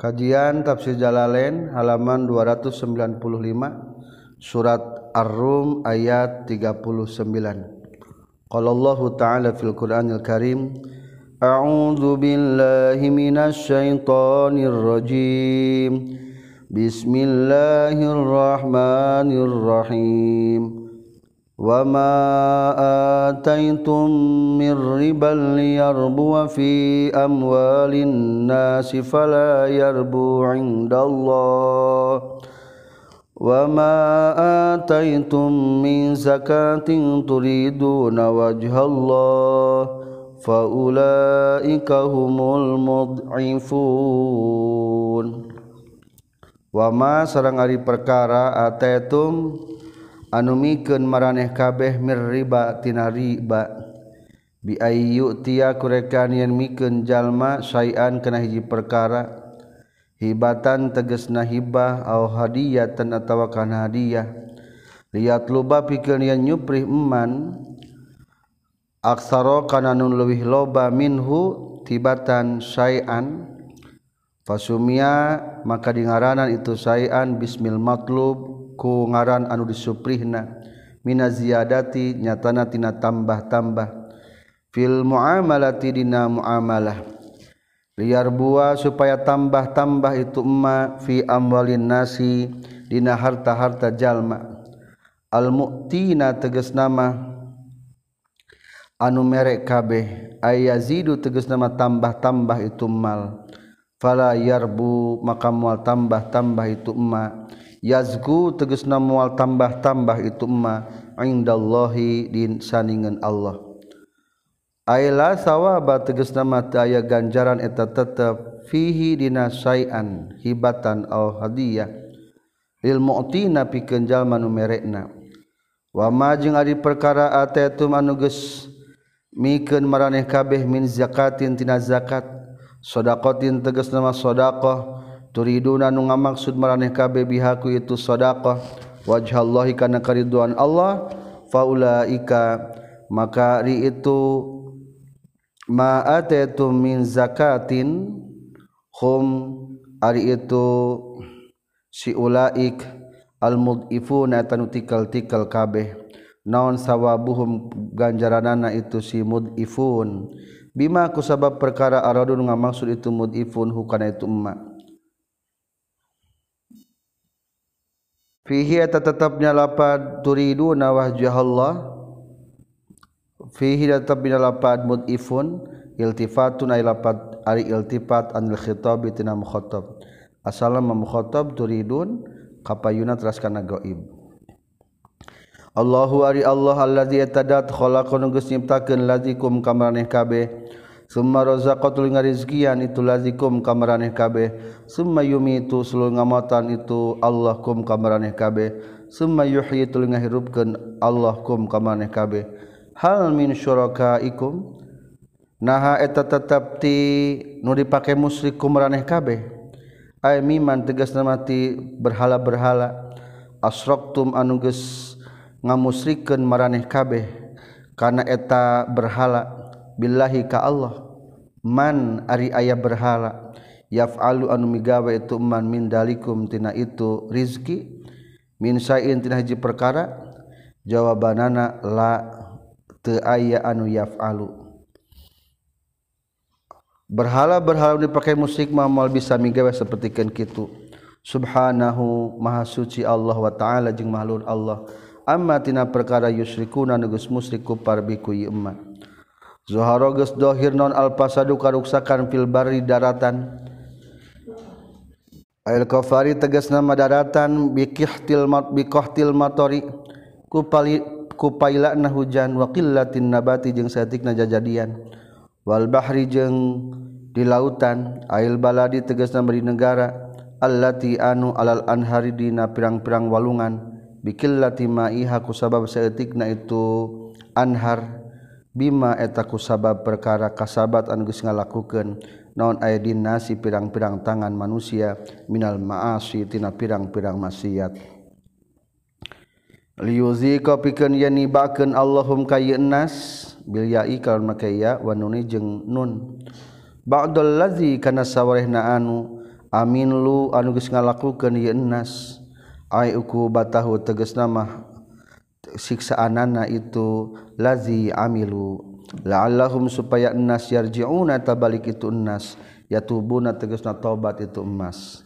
Kajian Tafsir Jalalain halaman 295 surat Ar-Rum ayat 39. Qala Allahu ta'ala fil Qur'anil Karim A'udzu billahi minasy syaithanir rajim Bismillahirrahmanirrahim وما آتيتم من ربا ليربو في أموال الناس فلا يربو عند الله وما آتيتم من زكاة تريدون وجه الله فأولئك هم المضعفون وما sarang ari perkara ataitum anu miken maraneh kabeh mir riba tina riba. Bi ayyu kurekan yen miken jalma sayan kena hiji perkara. Hibatan teges na hibah a hadiah atawa tawakan hadiah. Liat luba pikir yang nyuprih eman aksaro kana nun luwih loba minhu tibatan sayan fasumia maka dingaranan itu sayan bismil matlub. ku ngaran anu disuprihna mina ziyadati nyatana tina tambah-tambah. Fil muamalati dina muamalah. Liar bua supaya tambah-tambah itu emma fi amwalin nasi dina harta-harta jalma. Al mu'tina tegas nama anu merek kabeh ayazidu tegas nama tambah-tambah itu mal. Fala yarbu maka mual tambah-tambah itu emma. yazgu teges na mual tambah-tambah itu ma indallahi din saningan Allah. Aila sawaba teges nama aya ganjaran eta tetep fihi dina sayan hibatan au hadiah. Lil mu'tina pikeun jalma nu merekna. Wa ma jeung ari perkara atetum anu geus mikeun maraneh kabeh min zakatin tina zakat. Sedaqatin teges nama sedaqah turiduna nu ngamaksud maraneh kabeh bihaku itu sedekah wajhallahi kana kariduan Allah faulaika maka ri itu ma ataitum min zakatin hum ari itu si ulaik al mudifuna tanu tikal-tikal kabeh. Naon sawabuhum ganjaranana itu si mudifun. Bima kusabab perkara aradun ngamaksud itu mudifun hukana itu emak fihi eta tetapnya lapad turiduna wajhallah fihi tetap bina lapad mudifun iltifatun ay lapad ari iltifat anil khitab tina mukhatab. Asalam mukhatab turidun kapayuna teras kana gaib Allahu ari Allah allazi tadat khalaqan geus nyiptakeun lazikum kamaneh kabeh. Summa razaqatul ngarizkian itu lazikum kamaraneh kabeh. Summa yumitu sulul ngamotan itu Allah kum kamaraneh kabeh. Summa yuhyi tul ngahirupkeun Allah kum kamaraneh kabeh. Hal min syurakaikum naha eta tetap ti nu dipake musyrik kumaraneh kabeh. Ay miman tegas namati berhala-berhala asroktum anu geus ngamusrikeun maraneh kabeh kana eta berhala billahi ka Allah man ari ayah berhala yaf'alu anu migawe itu man min dalikum tina itu rizki min sain tina hiji perkara jawabanana la teu aya anu yaf'alu. Berhala-berhala dipakai musik mah moal bisa migawe sapertikeun kitu. Subhanahu maha suci Allah wa ta'ala jeung mahlur Allah. Amma tina perkara yusyrikuna nugus musyrik ku parbiku ieu Zoharo geus dohir non al-fasadu karuksakan fil barri daratan. Ail kafari tegas nama daratan bikihtil mat bikohtil matori kupali kupailana hujan wa qillatin nabati jeung saeutikna jajadian. Wal bahri jeung di lautan ail baladi tegas nama di negara allati anu alal anhari dina pirang-pirang walungan bikillati ma'iha ku sabab saeutikna itu anhar. Bima etaku sabab perkara kasabat anugus ngalakukan naon ayadin nasi pirang-pirang tangan manusia minal maasi tina pirang-pirang maksiat. Liuzi kau pikeun yani nibakeun Allahum kayeun nas bil yai kalon make ya nun. Ba'dal ladzi kana sawarehna anu amin lu anu ngalakukan ngalakukeun yeun nas ai uku batahu tegasna mah siksaanana itu lazi amilu la'allahum supaya ennas yarji'una tabalik itu ennas yatubuna tegasna taubat itu emas.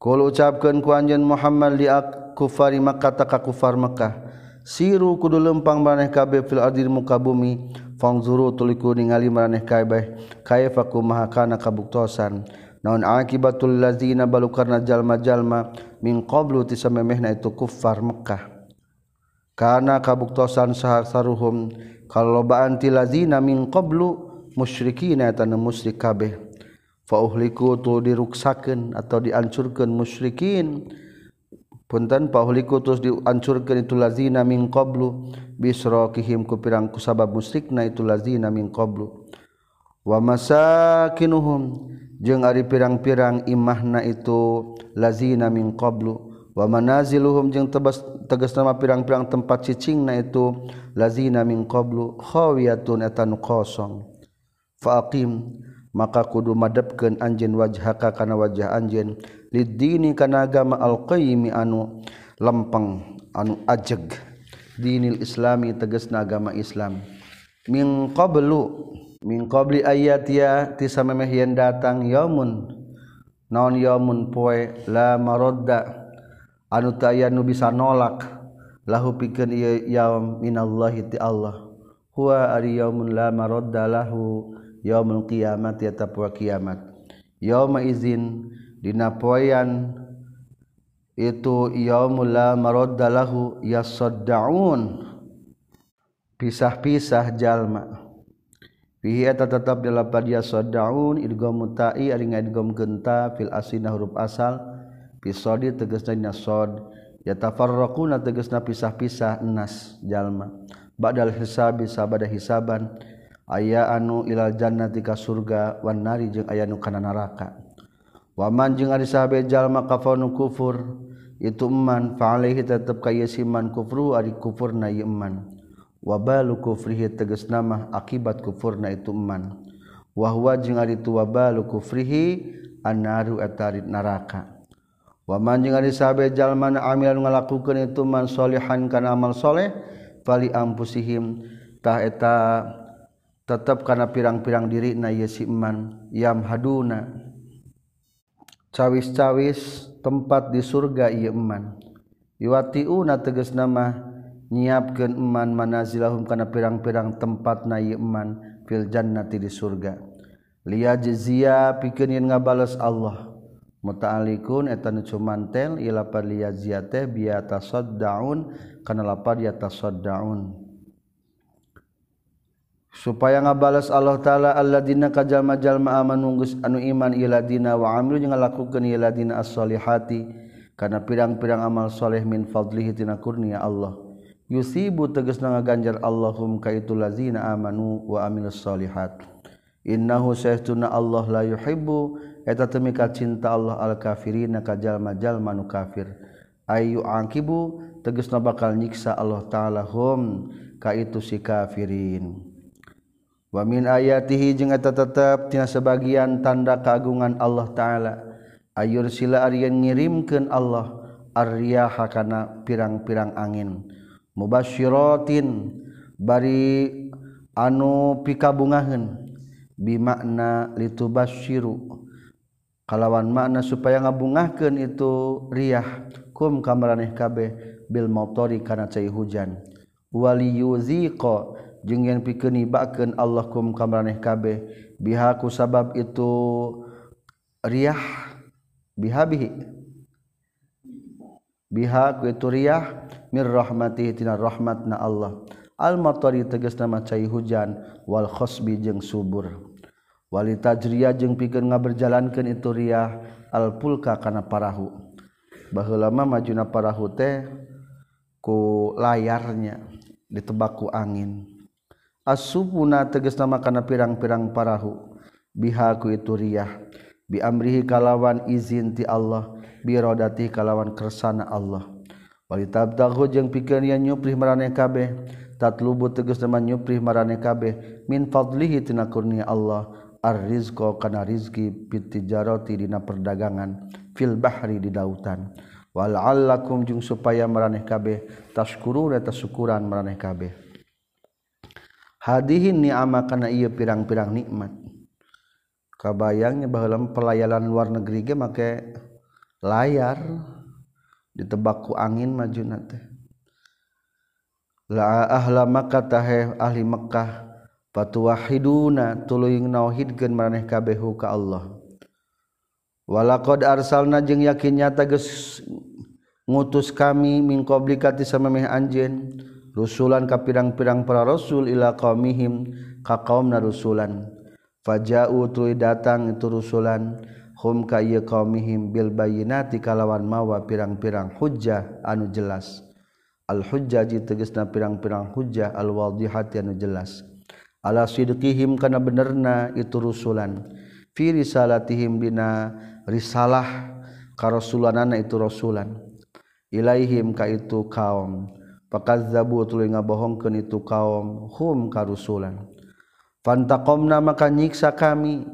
Kul ucapkeun ku anjeun Muhammad li kufari Makkah ta kufar Makkah. Siru kudu lempang maneh kabeh fil ardi muka bumi. Fangzuru tuliku ningali maneh kabeh. Kaifa kumaha kana kabuktosan. Naon akibatul lazina balu karna jalma-jalma min qablu tisamemehna itu kufar Makkah. karena kabuktosan sahasaruhum kalau lobaan tilazina min qablu musyrikin eta musyrik kabeh. Fa uhliku tu diruksakeun atau diancurkeun musyrikin. Punten fa terus tus itu lazina min qablu. Bisrakihim ku pirang kusabab musyrikna itu lazina min qablu. Wa masakinuhum. Jeung ari pirang-pirang imahna itu lazina min qablu. wamanaziluhum jeung tebas tegas nama pirang-pirang tempat cicing na itu lazina min qablu khawiyatun etan kosong. Faqim maka kudu madepkeun anjeun wajhaka kana wajah anjeun. Lidini kana agama alqayyim anu lempeng anu ajeg. Dinil islami tegasna agama islam. Min qablu min qabli ayatia tisamemeh yen datang yaumun. Naon yaumun poe? La marodda anu taya nu bisa nolak lahu pikeun ieu yaum minallahi ti Allah. Huwa ari yaumun la maradda lahu yaumul qiyamah eta poe kiamat. Yauma izin dina poean itu yaumul la maradda lahu yasaddaun pisah-pisah jalma. Fihi eta tetap dalam padiya sodaun idgom mutai ari ngaidgom genta fil asinah huruf asal pisodi tegesnya sod. Ya tafarraquna tegesna pisah-pisah nas jalma. Badal hisabi sabada hisaban. Aya anu ilal jannati ka surga wan nari jeung aya nu kana neraka. Waman jeung ari sahabe jalma kafanu kufur. Itu man fa alaihi tetep ka yasiman kufru ari kufurna yeman wabalu kufrihi tegesna mah akibat kufurna itu man. Wa huwa jeung ari tu wabalu kufrihi annaru atarid neraka. waman jeung ari sabe jalman amil ngalakukeun itu man solihan kana amal soleh fali ampusihim tah eta tetap kana pirang-pirang diri na ye si iman yam haduna cawis-cawis tempat di surga ieu iman yuwatiuna tegas nama nyiapkeun iman manazilahum kana pirang-pirang tempat na ieu iman fil jannati di surga. Liya jizya pikeun ngabales Allah. mutaalikun etan cumantel ila parliyaziyate biata soddaun kana lapar yata soddaun supaya ngabales Allah taala alladzina kajalma jalma amanu anu iman ila dina wa amilu jeung ngalakukeun ila dina as-solihati kana pirang-pirang amal soleh min fadlihi tina kurnia Allah. Yusibu tegasna ngaganjar Allahum ka itu lazina amanu wa amilus solihati innahu saytuna Allah la yuhibbu. Eta temi ka cinta Allah al kafirina ka jalma-jalma nu kafir. Ayu angkibu tegasna bakal nyiksa Allah taala hum ka itu si kafirin. Wa min ayatihi jeung eta tetep tina sebagian tanda kagungan Allah taala. Ayur sila aryan ngirimkeun Allah ar-riyaha kana pirang-pirang angin. Mubasyiratin bari anu pikabungaheun. bimakna litubasyiru kalawan makna supaya ngabungahkeun itu riyah. Kum kamaraneh kabeh bil motori kana cai hujan. Wali yuziqa jeung yen pikeun nibakeun Allah kum kamaraneh kabeh. Biha ku sabab itu riyah. Bihabihi biha ku itu riyah mir rahmatihi tina rahmatna Allah. Al motori tegas nama cai hujan. Wal khosbi jeung subur. wali jria jeung pikeun ngaberjalankeun itu riah alpulka kana parahu. Baheula mah majuna parahu teh ku layarnya ditebak ku angin. Asubuna tegas nama kana pirang-pirang parahu bihaku itu riah. Bi amrihi kalawan izin ti Allah bi rodati kalawan kersana Allah. Walitabtaghu jeung pikeun yen nyuprih marane kabeh tatlubu teges nama nyuprih marane kabeh min fadlihi tina kurnia Allah. Arrizqa kana rizki pitijaroti dina perdagangan fil bahri di lautan wala'allakum jeung supaya maraneh kabeh tashkurun eta syukuran maraneh kabeh. Hadihin ni'ama kana ieu pirang-pirang nikmat. Kabayangnya baheula pelayanan luar negeri ge make layar ditebak ku angin maju teh. La ahla makkah ahli Mekkah patuwahiduna tuluy nauhidkeun maraneh kabeh ka Allah. Walaqad arsalna jeung yakin nyata geus ngutus kami min qablika ti samemeh anjeun rusulan ka pirang-pirang para rasul ila qaumihim ka qaumna rusulan. Faja'u tuluy datang itu rusulan hum ka ieu qaumihim bil bayyinati kalawan mawa pirang-pirang hujjah anu jelas. Al hujjah tegasna pirang-pirang hujjah al wadihati anu jelas. ala sidqihim kana benerna itu rusulan. Fi risalatihim dina risalah ka rasulanana itu rasulan. Ilaihim ka itu kaum. Pakazzabu tuluy ngabohongkeun itu kaum. Hum ka rusulan. Fantaqamna maka nyiksa kami.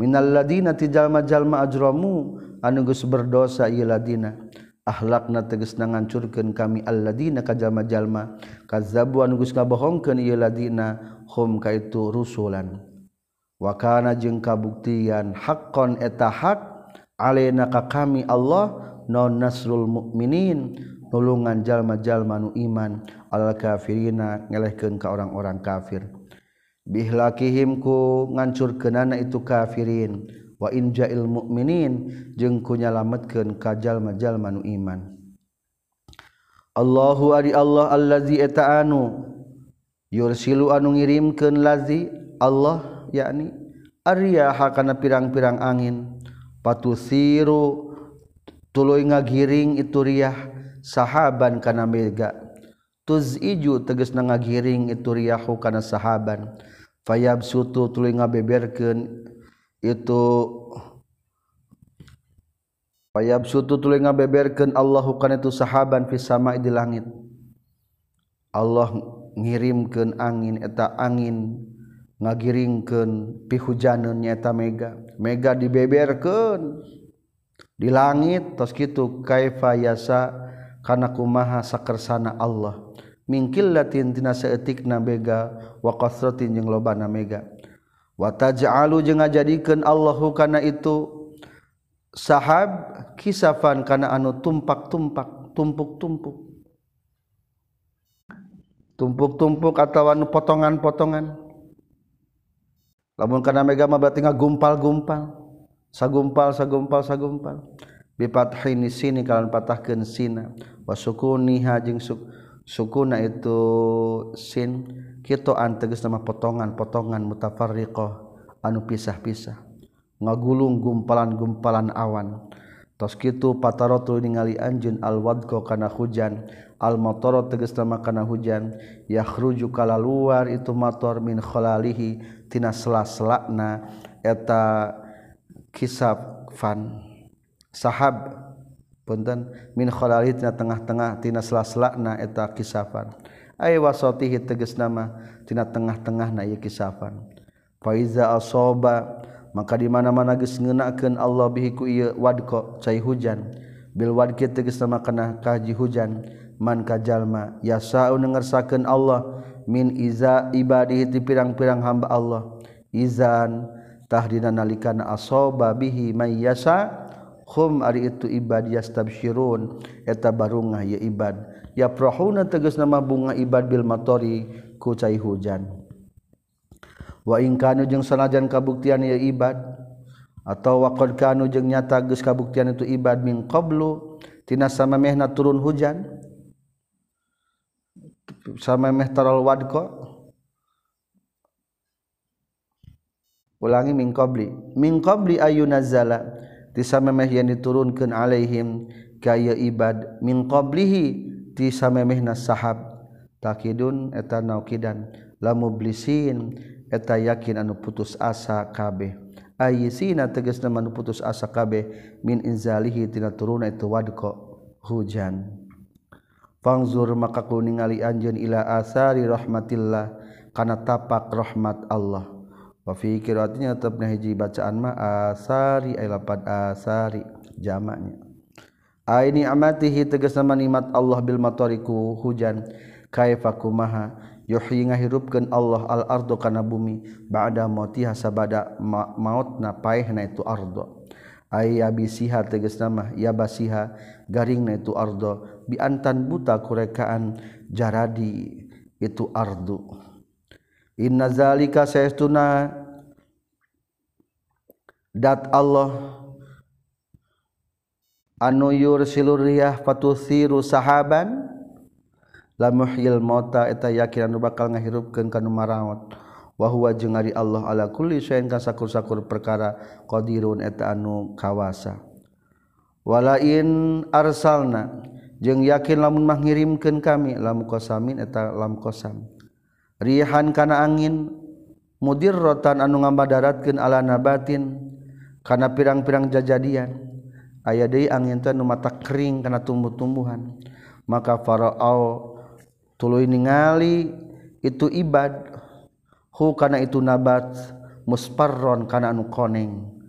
Minal ladina tijalma jalma ajramu anu geus berdosa ieu ladina. ahlakna teges na ngancurkeun kami alladina ka jalma-jalma kazzabu anu geus Gus ieu ladina hum ka itu rusulan. Wa kana jeung kabuktian hakon eta hak alena ka kami Allah non nasrul mukminin nulungan jalma-jalma nu iman al kafirina ngelehkeun ka orang-orang kafir. Bihlakihim ku ngancurkeunana itu kafirin. wa injail mukminin jeung kunyalametkeun kajal majal manu iman. Allahu ari Allah allazi eta anu yursilu anu ngirimkeun lazi Allah yakni ariyaha kana pirang-pirang angin. Patusiru tuluy ngagiring itu riah sahaban kana mega. Tuziju tegasna ngagiring itu riahu kana sahaban. Fayabsutu tuluy ngabeberkeun itu payab sutu tuli ngabeberkeun Allahu kana itu sahaban fis sama di langit. Allah ngirimkeun angin eta angin ngagiringkeun pihujaneun nyaeta mega. Mega dibeberkeun di langit tos kitu kaifa yasa kana kumaha sakersana Allah. Mingkil latin tina saeutikna mega wa qasratin jeung lobana mega. watajalu jeung ngajadikeun Allahu kana itu. Sahab kisafan kana anu tumpak-tumpak tumpuk-tumpuk. Tumpuk-tumpuk atau anu potongan-potongan. Lamun kana mega mah berarti ngagumpal-gumpal. Sagumpal sagumpal sagumpal. Bi fathini sini kalian patahkeun sina. Wa sukuniha jeung sukuna itu sin. kitoan teges nama potongan-potongan mutafarriqah anu pisah-pisah. Ngagulung gumpalan-gumpalan awan. Tos kitu patarotu ningali anjeun alwadqa kana hujan. Almatoro teges nama kana hujan. Yakhruju kala luar itu motor min khalalihi tina sela-selana eta kisab fan. Sahab punten min khalalihi tina tengah-tengah tina sela-selana eta kisafan ay wasotihi tegas nama tina tengah-tengah na ieu kisafan fa iza asaba maka di mana-mana geus ngeunakeun Allah bihi ku ieu wadqa cai hujan. Bil wadqi tegas nama kana kaji hujan man kajalma yasau ngersakeun Allah min iza ibadihi ti pirang-pirang hamba Allah. Izan tahdina nalikana asaba bihi may yasa hum ari itu ibad yastabsyirun eta barungah ya ibad. ya prohuna tegas nama bunga ibad bil matori kucai hujan. Wa in kanu jeung sanajan kabuktian ya ibad atau waqad kanu jeung nyata geus kabuktian itu ibad min qablu tina samamehna turun hujan samameh taral wadqa ulangi min qabli. Min qabli ayunazala disamemeh yang diturunkan alaihim kaya ibad min qablihi. ti samemehna sahab takidun eta naukidan lamublisin eta yakin anu putus asa kabeh ayisina tegasna anu putus asa kabeh min inzalihi tina turuna itu wadqa hujan Pangzur maka ku ningali anjeun ila asari rahmatillah kana tapak rahmat Allah. Wa fi qiraatinya tetapna hiji bacaan ma asari ay lapan asari jamaknya. aini amatihi tegasna nikmat Allah bil matariku hujan. Kaifa kumaha? Yuhyi ngahirupkeun Allah al ardo kana bumi. Ba'da mautiha sabada ma mautna paehna itu ardo. Ai abisiha tegasna mah ya basiha garingna itu ardo. Bi antan buta kurekaan jaradi itu ardu. Inna zalika sayastuna dat Allah anu yur siluriah fatusiru sahaban. La muhyil mauta eta yakin anu bakal ngahirupkeun kana marawat wa huwa jeung ari Allah ala kulli syai'in kasakur-sakur perkara qadirun eta anu kawasa. Walain arsalna jeung yakin lamun mah ngirimkeun kami lam qasamin eta lam qasam. Rihan kana angin mudirrotan anu ngambadaratkeun ala nabatin kana pirang-pirang jajadian. aya deui angin teh nu mata kering kana tumbuh-tumbuhan. Maka farao tuluy ningali itu ibad. Hu kana itu nabat musparron kana anu koneng.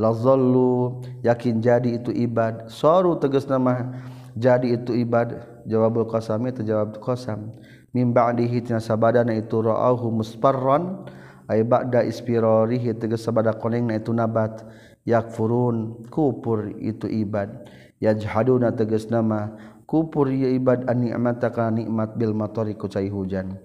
Lazallu yakin jadi itu ibad. Soru tegas nama jadi itu ibad. Jawabul qasami terjawab qasam. Min ba'dihi tina sabadana itu ra'ahu musparron. Ay ba'da ispirarihi tegas sabada koneng na itu nabat. Yakfurun kupur itu ibad. Yajhaduna tegas nama kupur ya ibad an ni'mataka nikmat bil matori ku cai hujan.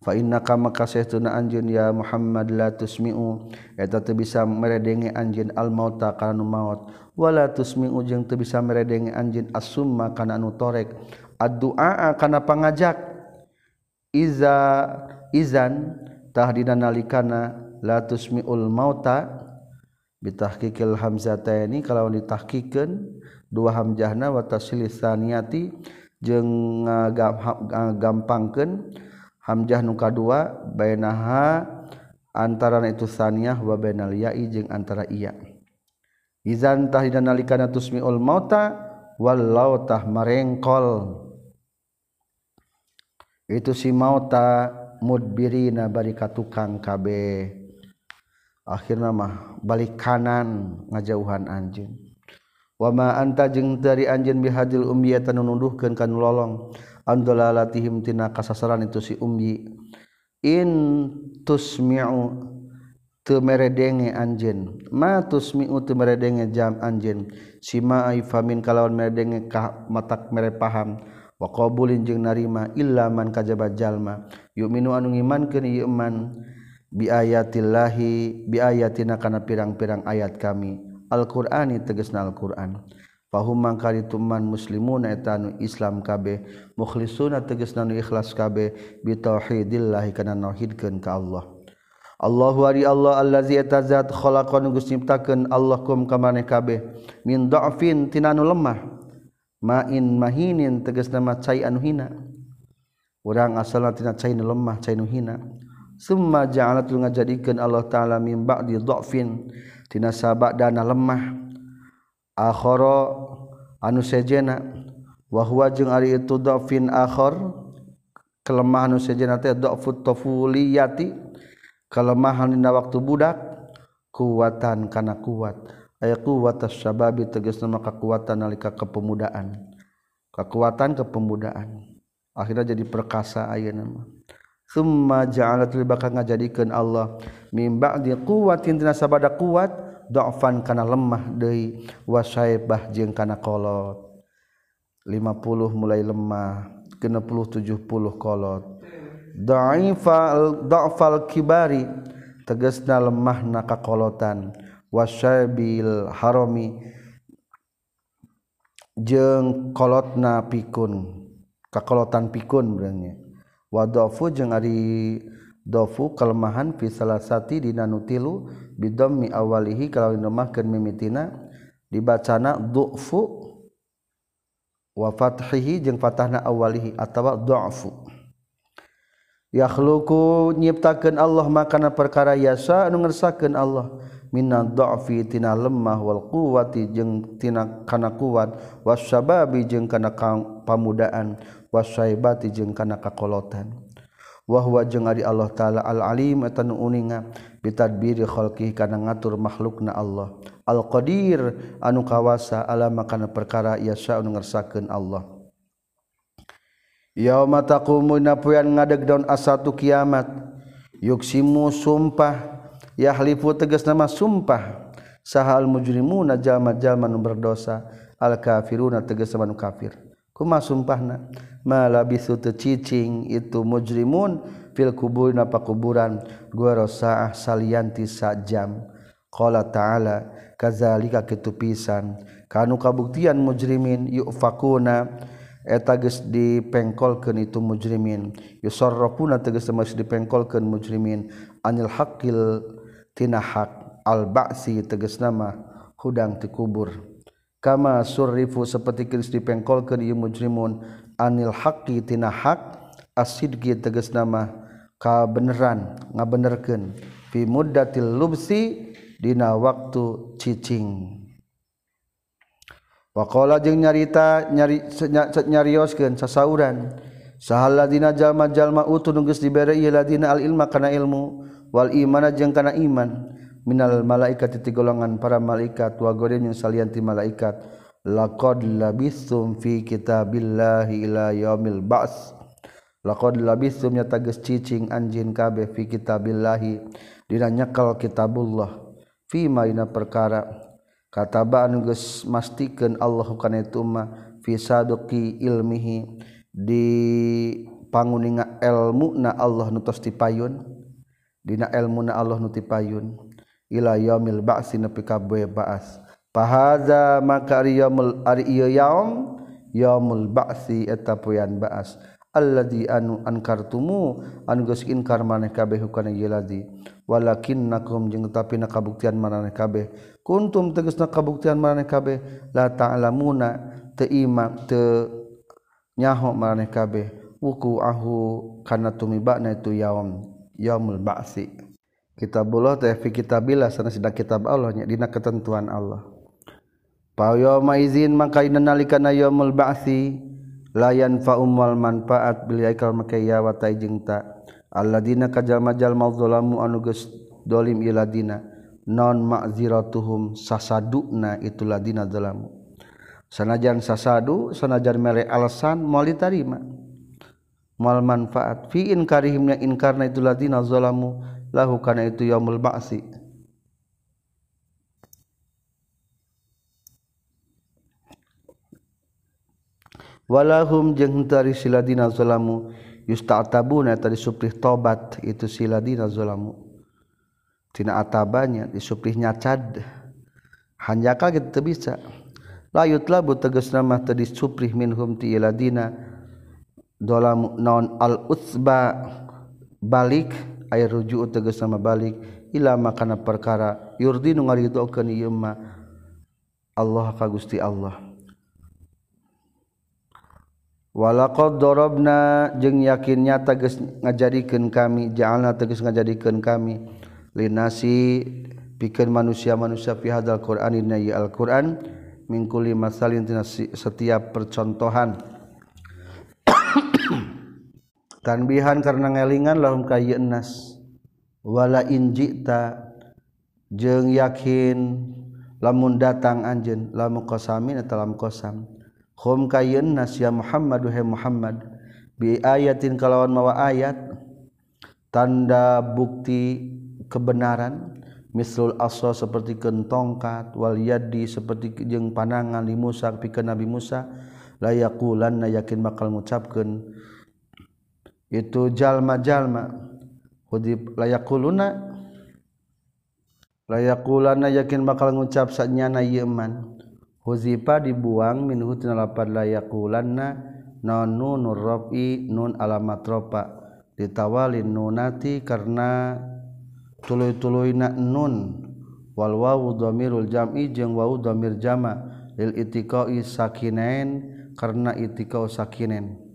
Fa innaka maka saestuna anjeun ya Muhammad la tusmi'u. Eta teu bisa meredenge anjeun al mauta kana maut. Wala tusmi'u jeung teu bisa meredenge anjeun as-summa kana anu torek. Ad-du'a kana pangajak. Iza izan tahdina nalikana la tusmi'ul mauta bitahkikil hamzataini kalau ditahkikeun dua hamzahna wa tasilil jeung gampangkeun hamzah nu kadua bainaha antara itu tsaniyah wa bainal ya'i jeung antara iya. Izan tahidan nalikana tusmiul mauta wallau tah marengkol. Itu si mauta mudbirina bari ka tukang kabeh akhirnya mah balik kanan ngajauhan anjing wama anta jeung dari anjin bihadil umyi eta nunuduhkeun ka lolong. Andalalatihim tina kasasaran itu si umyi in tusmi'u teu meredenge anjeun. Ma tusmi'u teu meredenge jam anjeun. Sima famin kalawan meredenge ka matak mere paham. Wa qabulin jeung narima illa man kajaba jalma. Yu'minu anu ngimankeun ieu iman biayatillahi biayatina kana pirang-pirang ayat kami. Alqurani tegesna Alquran. Fahum mangkali tuman muslimuna etanu Islam kabeh mukhlisuna tegesna nu ikhlas kabeh bitauhidillahi kana nauhidkeun ka Allah. Allahu ari Allah allazi etazat khalaqan geus nyiptakeun Allah kum ka maneh kabeh. Min dha'fin tinanu lemah. Ma'in mahinin tegasna ma cai anu hina. Urang asalna tina cai nu lemah cai nu hina. Summa ja'alat ngajadikeun Allah taala min ba'di dha'fin. Tina sabadana lemah. Akhara anu sejena. Wa huwa jeung ari itu dha'fin akhar. Kelemahan anu sejena teh dha'fut tafuliyati kelemahan dina waktu budak. Kuatan kana kuat aya kuwatas syababi tegasna maka kekuatan nalika kepemudaan. Kekuatan kepemudaan. Akhirnya jadi perkasa ayeuna mah. Summa ja'alat bakal ngajadikeun Allah. Mimba di kuwatin tina sabada kuat dhafan kana lemah deui wasaibah jeung kana kolot. 50 mulai lemah 60 70 kolot. Dha'ifal dha'fal kibari tegasna lemahna kakolotan. Wasaibil harami jeung kolotna pikun kakolotan pikun berarti wadofu jeung ari dofu kalemahan fi salasati dina nu tilu bidhammi awalihi kalawan lemahkeun mimitina dibacana dhufu wa fathihi jeung fatahna awalihi atawa dhufu yakhluqu nyiptakeun Allah makana perkara yasa anu ngersakeun Allah minna dhafi tina lemah wal quwwati jeung tina kana kuat wasyababi jeung kana pamudaan. wasaibati jeung kana kakolotan. Wahwa jeung ari Allah taala al alim eta nu uninga bitadbiri khalqi kana ngatur makhlukna Allah. Al qadir anu kawasa alama kana perkara yasa anu ngersakeun Allah. Yauma taqumu napuyan ngadegdaun asatu kiamat yuksimu sumpah yahlifu tegas nama sumpah. Sahal mujrimuna jalma-jalma nu berdosa al kafiruna tegas sama nu kafir. kuma sumpahna malabisu teu cicing itu mujrimun fil kubur napa kuburan gua rosaah salianti sajam. Qala ta'ala kazalika kitu pisan kanu kabuktian mujrimin yufakuna eta geus dipengkolkeun itu mujrimin. Yusarrafuna tegas mas dipengkolkeun mujrimin. Anil haqqil tina hak al ba'si tegas nama hudang ti kubur. kama surrifu seperti geus dipengkolkeun ieu mujrimun anil haqqi tina hak asidqi tegas nama kabeneran ngabenerkeun. Fi muddatil lubsi dina waktu cicing. Pakola jeung nyarita nyari nyarioskeun sasauran sahaladina jalma jalma utun geus dibere ieu ladina al ilma kana ilmu wal imana jeung kana iman. Minal malaikat ti golongan para malaikat wa goden yang salianti malaikat. Laqad labistum fi kitabillahi ila yaumil ba's laqad labistum nyata geus cicing anjin kabeh fi kitabillahi. Dina nyekal kitabullah. Fi ma perkara. Kataba anu geus mastikeun Allah kana itu mah fi saduqi ilmihi. Di panguninga ilmu na Allah nu tos tipayun dina ilmu na Allah nu tipayun ila yaumil ba'si nepi ka bae ba'as. Fahaza maka ari yaumul ari ieu yaum yaumul ba'si eta poean ba'as. Alladzi anu ankartumu anu geus inkar maneh kabeh kana ieu ladzi. Walakinnakum jeung tapi na kabuktian maneh kabeh. Kuntum tegasna kabuktian maneh kabeh. La ta'lamuna teu ima teu nyaho maneh kabeh. Wuku ahu kana tumibana itu yaum yaumul ba'si. kitabullah teh fi kitabillah sana sedang kitab Allah nya dina ketentuan Allah. Fa yauma izin maka dina nalika yaumul ba'si la yanfa'u wal manfaat bil yaikal makaya wa taijing ta. Alladina kajalma-jalma zalamu anu geus dolim iladina non ma'ziratuhum sasaduna itu ladina zalamu. Sanajan sasadu sanajan mere alasan moal ditarima. Moal manfaat fi inkarihimna inkarna itu ladina zalamu lahu kana itu yaumul ba'si walahum jeung tari siladina zalamu yusta'tabuna tadi suprih tobat itu siladina zalamu tina atabanya disuprihnya cad hanjaka gitu bisa. Layut labu tegas nama tadi suprih minhum ti iladina dolam non al utsba balik air ruju teges sama balik. Ilama kana perkara yurdi nu ngaridokeun ieu mah Allah ka Gusti Allah. Walaqad darabna jeung yakin nyata geus ngajadikeun kami ja'alna tegas ngajadikeun kami. Linasi pikeun manusia-manusia fi hadzal qur'anina ya al-qur'an min kulli masalin setiap percontohan. Tanbihan karena ngelingan lahum kayyin nas. Wala in jita jeung yakin lamun datang anjeun lamun qasamin atau lam qasam hum kayyin nas ya Muhammad wa Muhammad bi ayatin kalawan mawa ayat tanda bukti kebenaran misul aso seperti kentongkat wal yadi seperti jeung panangan di Musa pikeun Nabi Musa layakulanna yakin bakal ngucapkeun itu jalma-jalma. Hudib layakuluna layakulana yakin bakal ngucap sanyana yeman huzifa dibuang min hutina lapad layakulana non nunur rofi nun alamat ropa. Ditawalin nunati karena tuluy-tuluy na nun. Wal wawu dhamirul jam'i jeung wawu dhamir jama lil itiqai sakinain karena itiqau sakinain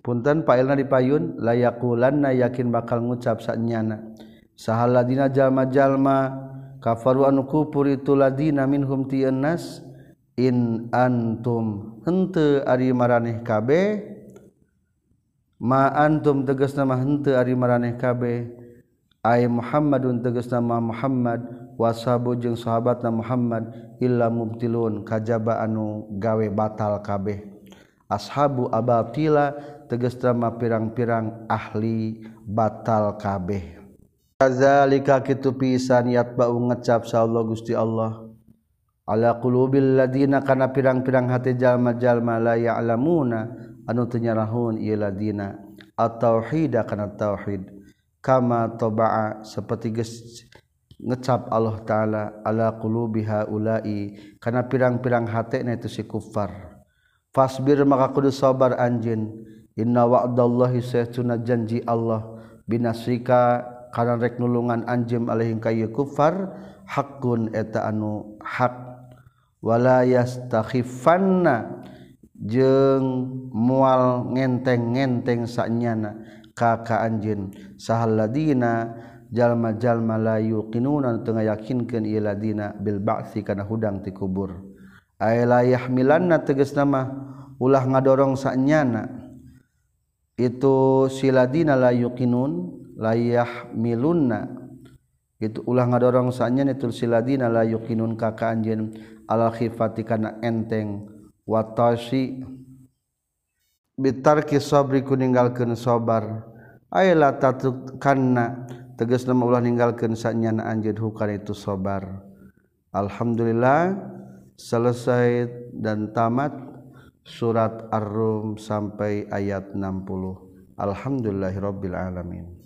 punten pailna dipayun layakulanna yakin bakal ngucap saknyana sahal ladina jalma jalma kafaru anu kufur itu ladina minhum tienas in antum hente ari maraneh kabeh ma antum tegas nama hente ari maraneh kabeh ay Muhammadun tegas nama Muhammad wasabu jeung sahabatna Muhammad illa mubtilun kajaba anu gawe batal kabeh ashabu abatila tegestama pirang-pirang ahli batal kabeh. Kazalika kitu pisan yatba'u ngecap Allah Gusti Allah. Ala qulubil ladina kana pirang-pirang hati jalma-jalma la ya'lamuna anu teu nyarahun ieu ladina. At-tauhid kana tauhid. Kama taba'a seperti geus ngecap Allah taala ala qulubiha ulai kana pirang-pirang hatena itu si kufar. fasbir maka kudu sabar anjin inna wa'dallahi saytuna janji Allah. Binasrika kana rek nulungan anjim alaihim kayu kufar hakun eta anu hak. Wala yastakhifanna jeung mual ngenteng-ngenteng sanyana. Ka anjin sahalladina jalma-jalma la yuqinuna tengah yakinkeun ieu ladina bil ba'tsi kana hudang ti kubur. Ayaah Milanna teges nama. Ulah ngadorong saknyana itu siladina layu Kinun layah milunna itu ulah ngadorong saknya itu siladina layu Kinun kakak anj alhifati karena enteng. Watshi bitarki sobri ku ninggalkeun sabar. Ayolah tatukkanna tegas nama ulah ninggalkeun sanyana anjeun hukana itu sabar. Alhamdulillah selesai dan tamat surat Ar-Rum sampai ayat 60. Alhamdulillahirabbil alamin.